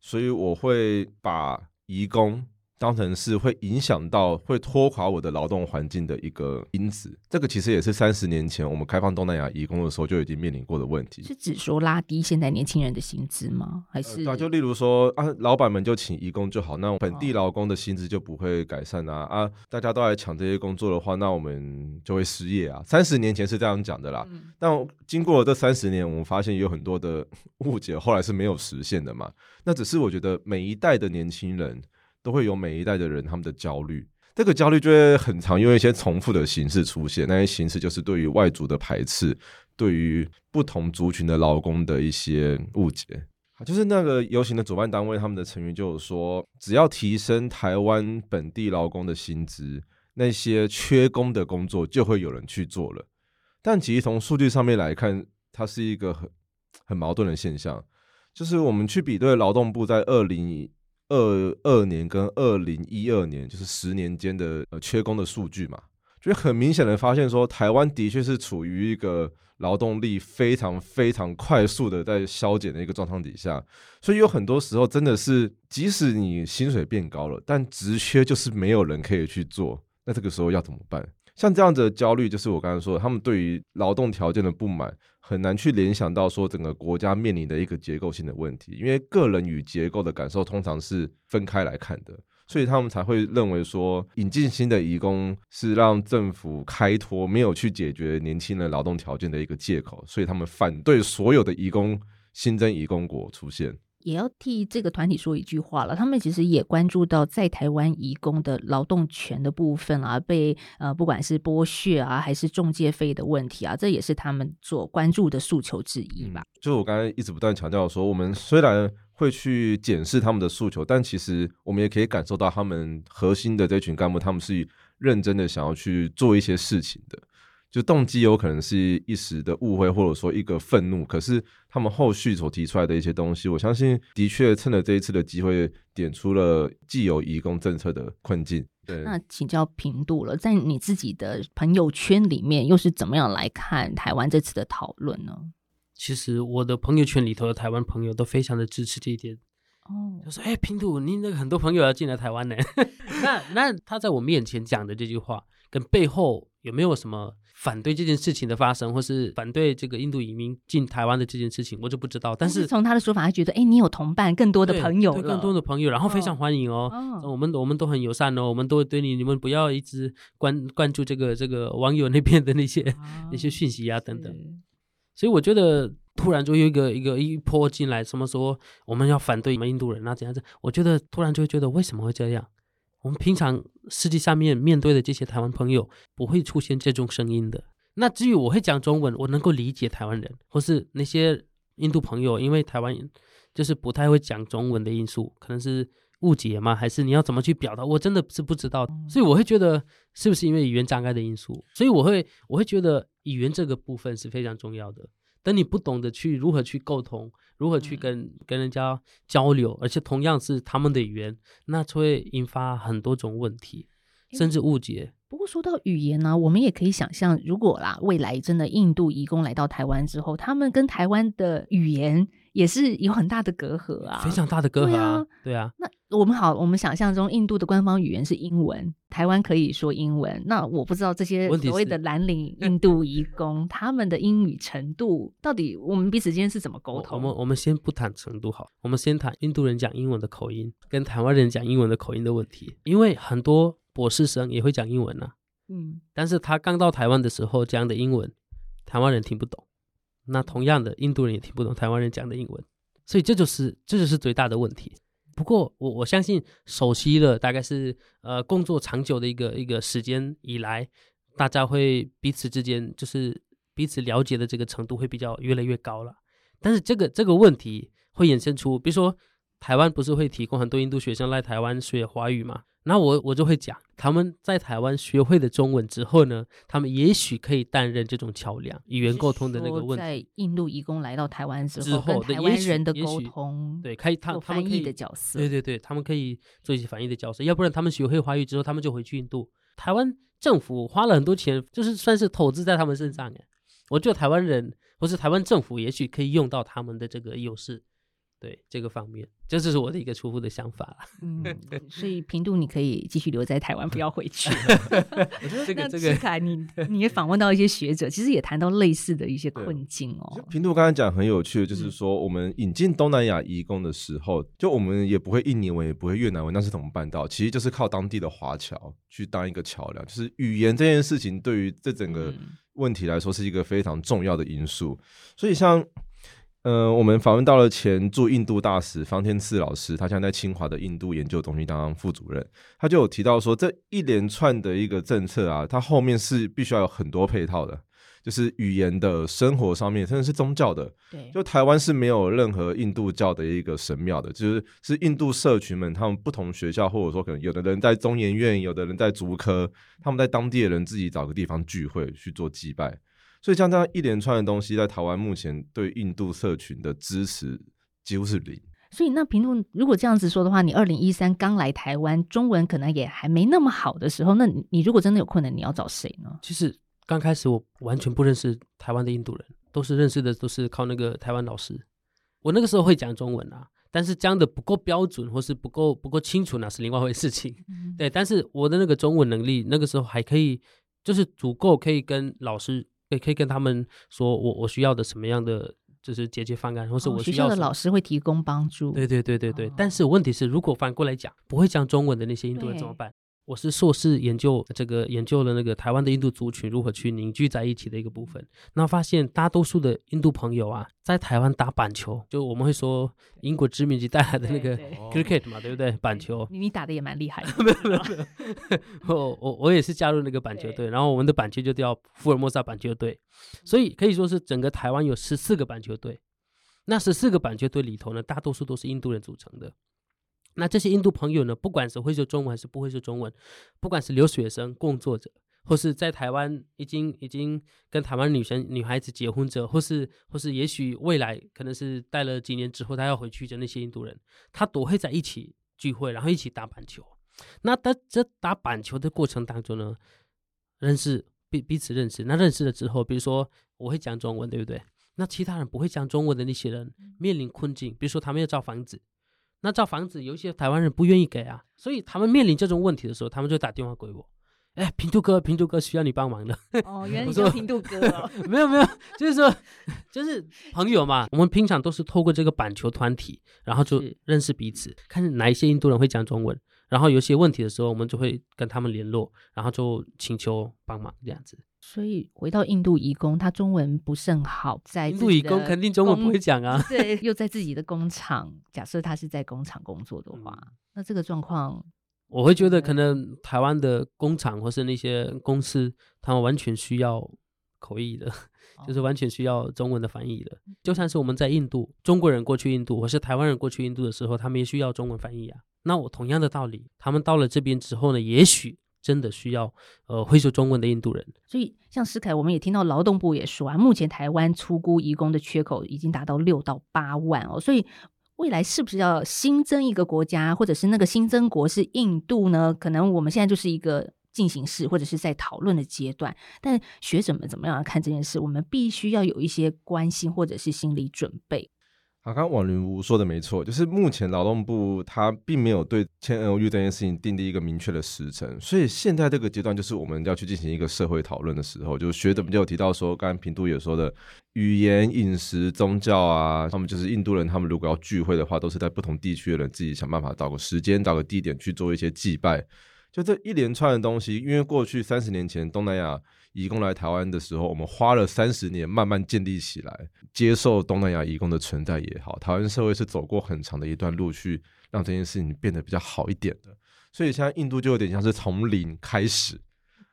所以我会把移工。当成是会影响到、会拖垮我的劳动环境的一个因子，这个其实也是三十年前我们开放东南亚移工的时候就已经面临过的问题。是指说拉低现在年轻人的薪资吗？还是？呃、就例如说啊，老板们就请移工就好，那本地劳工的薪资就不会改善啊、哦、啊！大家都来抢这些工作的话，那我们就会失业啊。三十年前是这样讲的啦，嗯、但经过了这三十年，我们发现有很多的 误解，后来是没有实现的嘛。那只是我觉得每一代的年轻人。都会有每一代的人他们的焦虑，这个焦虑就会很常用一些重复的形式出现。那些形式就是对于外族的排斥，对于不同族群的劳工的一些误解。就是那个游行的主办单位，他们的成员就有说，只要提升台湾本地劳工的薪资，那些缺工的工作就会有人去做了。但其实从数据上面来看，它是一个很很矛盾的现象。就是我们去比对劳动部在二零。二二年跟二零一二年，就是十年间的呃缺工的数据嘛，就很明显的发现说，台湾的确是处于一个劳动力非常非常快速的在削减的一个状况底下，所以有很多时候真的是，即使你薪水变高了，但职缺就是没有人可以去做，那这个时候要怎么办？像这样的焦虑，就是我刚才说的，他们对于劳动条件的不满，很难去联想到说整个国家面临的一个结构性的问题，因为个人与结构的感受通常是分开来看的，所以他们才会认为说引进新的移工是让政府开脱没有去解决年轻人劳动条件的一个借口，所以他们反对所有的移工新增移工国出现。也要替这个团体说一句话了，他们其实也关注到在台湾移工的劳动权的部分啊，被呃不管是剥削啊，还是中介费的问题啊，这也是他们所关注的诉求之一吧。就我刚才一直不断强调说，我们虽然会去检视他们的诉求，但其实我们也可以感受到他们核心的这群干部，他们是认真的想要去做一些事情的。就动机有可能是一时的误会，或者说一个愤怒，可是他们后续所提出来的一些东西，我相信的确趁着这一次的机会，点出了既有移工政策的困境。对，那请教平度了，在你自己的朋友圈里面，又是怎么样来看台湾这次的讨论呢？其实我的朋友圈里头的台湾朋友都非常的支持这一点。哦，就说：“哎，平度，你那个很多朋友要进来台湾呢。”那那他在我面前讲的这句话，跟背后有没有什么？反对这件事情的发生，或是反对这个印度移民进台湾的这件事情，我就不知道。但是从他的说法，他觉得，哎，你有同伴，更多的朋友，更多的朋友，然后非常欢迎哦。哦我们我们都很友善哦，我们都会对你，你们不要一直关关注这个这个网友那边的那些、哦、那些讯息啊等等。所以我觉得突然就有一个一个一波进来，什么说我们要反对你们印度人啊怎样子？我觉得突然就会觉得为什么会这样？我们平常实际上面面对的这些台湾朋友不会出现这种声音的。那至于我会讲中文，我能够理解台湾人或是那些印度朋友，因为台湾人就是不太会讲中文的因素，可能是误解吗？还是你要怎么去表达？我真的是不知道。所以我会觉得是不是因为语言障碍的因素？所以我会我会觉得语言这个部分是非常重要的。等你不懂得去如何去沟通，如何去跟跟人家交流，而且同样是他们的语言，那就会引发很多种问题，甚至误解。不过说到语言呢、啊，我们也可以想象，如果啦，未来真的印度移工来到台湾之后，他们跟台湾的语言也是有很大的隔阂啊，非常大的隔阂啊，对啊。那我们好，我们想象中印度的官方语言是英文，台湾可以说英文。那我不知道这些所谓的蓝领 印度移工，他们的英语程度到底，我们彼此间是怎么沟通？我们我们先不谈程度好，我们先谈印度人讲英文的口音跟台湾人讲英文的口音的问题，因为很多。博士生也会讲英文呐、啊，嗯，但是他刚到台湾的时候讲的英文，台湾人听不懂。那同样的，印度人也听不懂台湾人讲的英文，所以这就是这就是最大的问题。不过我我相信，熟悉了大概是呃工作长久的一个一个时间以来，大家会彼此之间就是彼此了解的这个程度会比较越来越高了。但是这个这个问题会衍生出，比如说台湾不是会提供很多印度学生来台湾学华语吗？那我我就会讲，他们在台湾学会的中文之后呢，他们也许可以担任这种桥梁，语言沟通的那个问题。在印度移工来到台湾之后，跟台湾人的沟通，对，可以他他们翻译的角色，对对对，他们可以做一些翻译的角色。要不然他们学会华语之后，他们就回去印度。台湾政府花了很多钱，就是算是投资在他们身上。哎，我觉得台湾人或是台湾政府，也许可以用到他们的这个优势。对这个方面，这就是我的一个初步的想法。嗯，所以平度你可以继续留在台湾，不要回去。我觉得这个这个，凯，你 你也访问到一些学者，其实也谈到类似的一些困境哦。平度刚才讲很有趣的，就是说我们引进东南亚移工的时候，就我们也不会印尼文，也不会越南文，那是怎么办到？其实就是靠当地的华侨去当一个桥梁。就是语言这件事情，对于这整个问题来说，是一个非常重要的因素。所以像。嗯、呃，我们访问到了前驻印度大使方天赐老师，他现在在清华的印度研究中心当副主任，他就有提到说，这一连串的一个政策啊，它后面是必须要有很多配套的，就是语言的、生活上面，甚至是宗教的。对，就台湾是没有任何印度教的一个神庙的，就是是印度社群们，他们不同学校，或者说可能有的人在中研院，有的人在竹科，他们在当地的人自己找个地方聚会去做祭拜。所以像这样一连串的东西，在台湾目前对印度社群的支持几乎是零。所以那平度如果这样子说的话，你二零一三刚来台湾，中文可能也还没那么好的时候，那你你如果真的有困难，你要找谁呢？其实刚开始我完全不认识台湾的印度人，都是认识的都是靠那个台湾老师。我那个时候会讲中文啊，但是讲的不够标准或是不够不够清楚，那是另外一回事情。嗯、对，但是我的那个中文能力，那个时候还可以，就是足够可以跟老师，也可以跟他们说我我需要的什么样的。就是解决方案，或是我需要、哦、学校的老师会提供帮助。对对对对对，哦、但是问题是，如果反过来讲，不会讲中文的那些印度人怎么办？我是硕士研究这个研究了那个台湾的印度族群如何去凝聚在一起的一个部分，那发现大多数的印度朋友啊，在台湾打板球，就我们会说英国殖民地带来的那个 cricket 嘛，对不对？板球，你你打的也蛮厉害的。没有没有没有，我我我也是加入那个板球队，然后我们的板球就叫福尔摩沙板球队，所以可以说是整个台湾有十四个板球队。那十四个板球队里头呢，大多数都是印度人组成的。那这些印度朋友呢，不管是会说中文还是不会说中文，不管是留学生、工作者，或是在台湾已经已经跟台湾女生、女孩子结婚者，或是或是也许未来可能是待了几年之后他要回去的那些印度人，他都会在一起聚会，然后一起打板球。那在这打板球的过程当中呢，认识彼彼此认识。那认识了之后，比如说我会讲中文，对不对？那其他人不会讲中文的那些人面临困境，比如说他们要找房子。那造房子有一些台湾人不愿意给啊，所以他们面临这种问题的时候，他们就打电话给我，哎，平度哥，平度哥需要你帮忙的。哦，原来你叫平度哥哦。没有没有，就是说，就是朋友嘛，我们平常都是透过这个板球团体，然后就认识彼此，看哪一些印度人会讲中文，然后有些问题的时候，我们就会跟他们联络，然后就请求帮忙这样子。所以回到印度移工，他中文不甚好，在印度移工肯定中文不会讲啊。对，又在自己的工厂，假设他是在工厂工作的话，嗯、那这个状况，我会觉得可能台湾的工厂或是那些公司，他们完全需要口译的，哦、就是完全需要中文的翻译的。就算是我们在印度，中国人过去印度，或是台湾人过去印度的时候，他们也需要中文翻译啊。那我同样的道理，他们到了这边之后呢，也许。真的需要呃会说中文的印度人，所以像诗凯，我们也听到劳动部也说啊，目前台湾出估移工的缺口已经达到六到八万哦，所以未来是不是要新增一个国家，或者是那个新增国是印度呢？可能我们现在就是一个进行式，或者是在讨论的阶段。但学者们怎么样看这件事？我们必须要有一些关心，或者是心理准备。刚刚王林吴说的没错，就是目前劳动部他并没有对签 NOU 这件事情订立一个明确的时程，所以现在这个阶段就是我们要去进行一个社会讨论的时候。就学者们就有提到说，刚刚平度也说的，语言、饮食、宗教啊，他们就是印度人，他们如果要聚会的话，都是在不同地区的人自己想办法找个时间、找个地点去做一些祭拜。就这一连串的东西，因为过去三十年前东南亚。移工来台湾的时候，我们花了三十年慢慢建立起来，接受东南亚移工的存在也好，台湾社会是走过很长的一段路去让这件事情变得比较好一点的。所以现在印度就有点像是从零开始，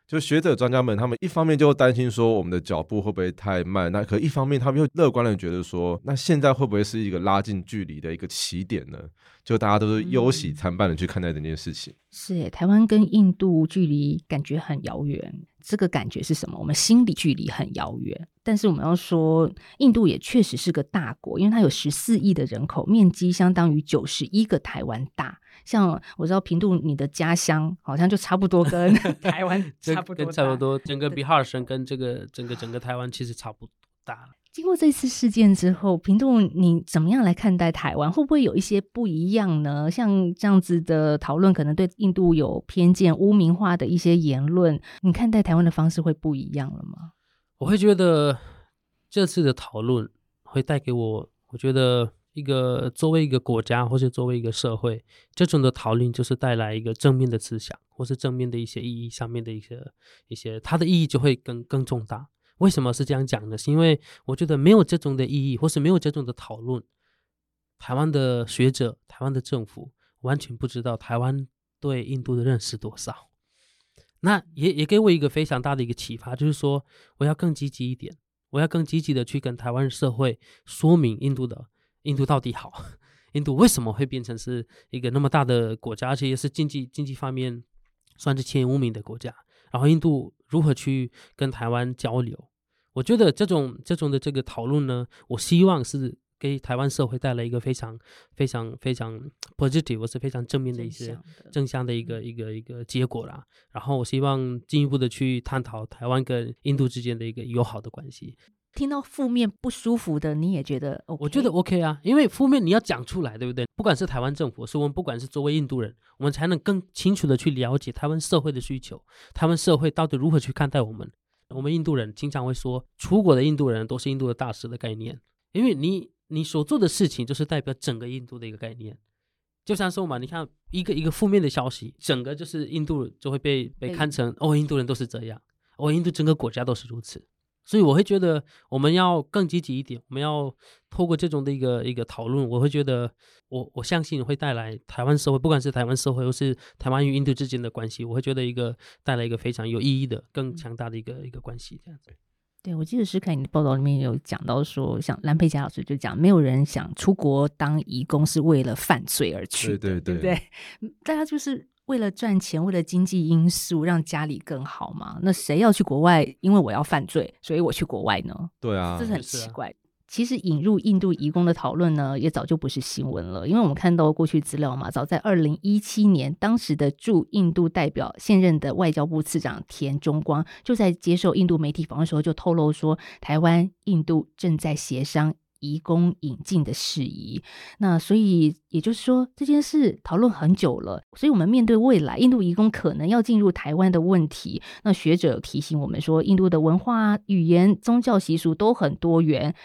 就学者专家们他们一方面就担心说我们的脚步会不会太慢，那可一方面他们又乐观的觉得说，那现在会不会是一个拉近距离的一个起点呢？就大家都是忧喜参半的去看待这件事情。是耶，台湾跟印度距离感觉很遥远。这个感觉是什么？我们心理距离很遥远，但是我们要说，印度也确实是个大国，因为它有十四亿的人口，面积相当于九十一个台湾大。像我知道平度，你的家乡好像就差不多跟 台湾差不多，差不多，整个比哈尔省跟这个整个整个台湾其实差不多大。经过这次事件之后，平度你怎么样来看待台湾？会不会有一些不一样呢？像这样子的讨论，可能对印度有偏见、污名化的一些言论，你看待台湾的方式会不一样了吗？我会觉得这次的讨论会带给我，我觉得一个作为一个国家，或是作为一个社会，这种的讨论就是带来一个正面的思想，或是正面的一些意义上面的一些一些，它的意义就会更更重大。为什么是这样讲呢？是因为我觉得没有这种的意义，或是没有这种的讨论，台湾的学者、台湾的政府完全不知道台湾对印度的认识多少。那也也给我一个非常大的一个启发，就是说我要更积极一点，我要更积极的去跟台湾社会说明印度的印度到底好，印度为什么会变成是一个那么大的国家，而且也是经济经济方面算是前五名的国家。然后印度如何去跟台湾交流？我觉得这种这种的这个讨论呢，我希望是给台湾社会带来一个非常非常非常 positive，我是非常正面的一些正向的一个一个一个结果啦。然后我希望进一步的去探讨台湾跟印度之间的一个友好的关系。听到负面不舒服的，你也觉得、OK？我觉得 OK 啊，因为负面你要讲出来，对不对？不管是台湾政府，是我们不管是作为印度人，我们才能更清楚的去了解台湾社会的需求，台湾社会到底如何去看待我们。我们印度人经常会说，出国的印度人都是印度的大使的概念，因为你你所做的事情就是代表整个印度的一个概念。就像说嘛，你看一个一个负面的消息，整个就是印度就会被被看成哦，印度人都是这样，哦，印度整个国家都是如此。所以我会觉得我们要更积极一点，我们要透过这种的一个一个讨论，我会觉得我我相信会带来台湾社会，不管是台湾社会或是台湾与印度之间的关系，我会觉得一个带来一个非常有意义的、更强大的一个一个关系这样子。对，我记得诗凯你的报道里面有讲到说，像蓝佩嘉老师就讲，没有人想出国当义工是为了犯罪而去，对对对，对不对？大家就是。为了赚钱，为了经济因素，让家里更好嘛？那谁要去国外？因为我要犯罪，所以我去国外呢？对啊，这是很奇怪。其实引入印度移工的讨论呢，也早就不是新闻了，因为我们看到过去资料嘛，早在二零一七年，当时的驻印度代表，现任的外交部次长田中光，就在接受印度媒体访问的时候，就透露说，台湾、印度正在协商。移工引进的事宜，那所以也就是说，这件事讨论很久了。所以，我们面对未来印度移工可能要进入台湾的问题，那学者提醒我们说，印度的文化、语言、宗教习俗都很多元，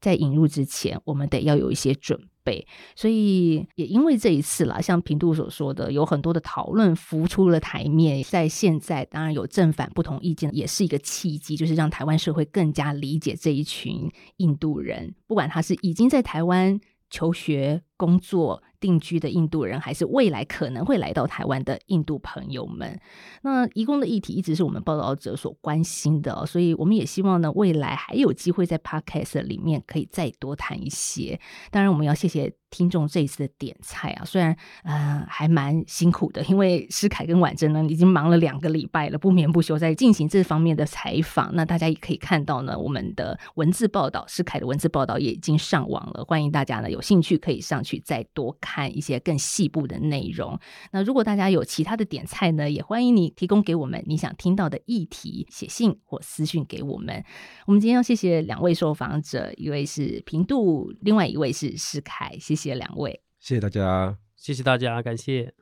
在引入之前，我们得要有一些准备。所以也因为这一次啦，像平度所说的，有很多的讨论浮出了台面。在现在，当然有正反不同意见，也是一个契机，就是让台湾社会更加理解这一群印度人，不管他是已经在台湾求学、工作、定居的印度人，还是未来可能会来到台湾的印度朋友们，那移工的议题一直是我们报道者所关心的哦，所以我们也希望呢，未来还有机会在 Podcast 里面可以再多谈一些。当然，我们要谢谢。听众这一次的点菜啊，虽然呃还蛮辛苦的，因为诗凯跟婉珍呢已经忙了两个礼拜了，不眠不休在进行这方面的采访。那大家也可以看到呢，我们的文字报道，诗凯的文字报道也已经上网了，欢迎大家呢有兴趣可以上去再多看一些更细部的内容。那如果大家有其他的点菜呢，也欢迎你提供给我们你想听到的议题，写信或私讯给我们。我们今天要谢谢两位受访者，一位是平度，另外一位是石凯，谢谢。谢谢两位，谢谢大家，谢谢大家，感谢。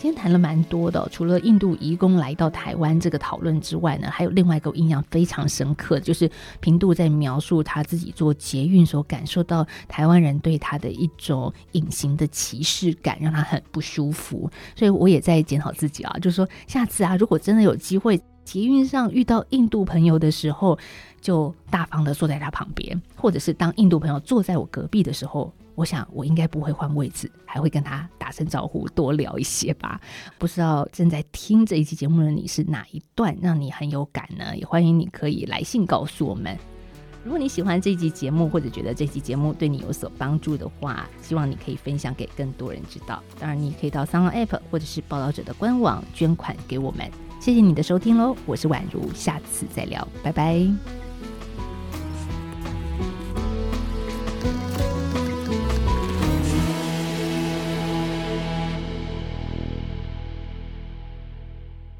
今天谈了蛮多的，除了印度移工来到台湾这个讨论之外呢，还有另外一个我印象非常深刻，就是平度在描述他自己做捷运所感受到台湾人对他的一种隐形的歧视感，让他很不舒服。所以我也在检讨自己啊，就是说下次啊，如果真的有机会。捷运上遇到印度朋友的时候，就大方的坐在他旁边，或者是当印度朋友坐在我隔壁的时候，我想我应该不会换位置，还会跟他打声招呼，多聊一些吧。不知道正在听这一期节目的你是哪一段让你很有感呢？也欢迎你可以来信告诉我们。如果你喜欢这一集节目，或者觉得这期节目对你有所帮助的话，希望你可以分享给更多人知道。当然，你可以到 Sound App 或者是报道者的官网捐款给我们。谢谢你的收听喽，我是宛如，下次再聊，拜拜。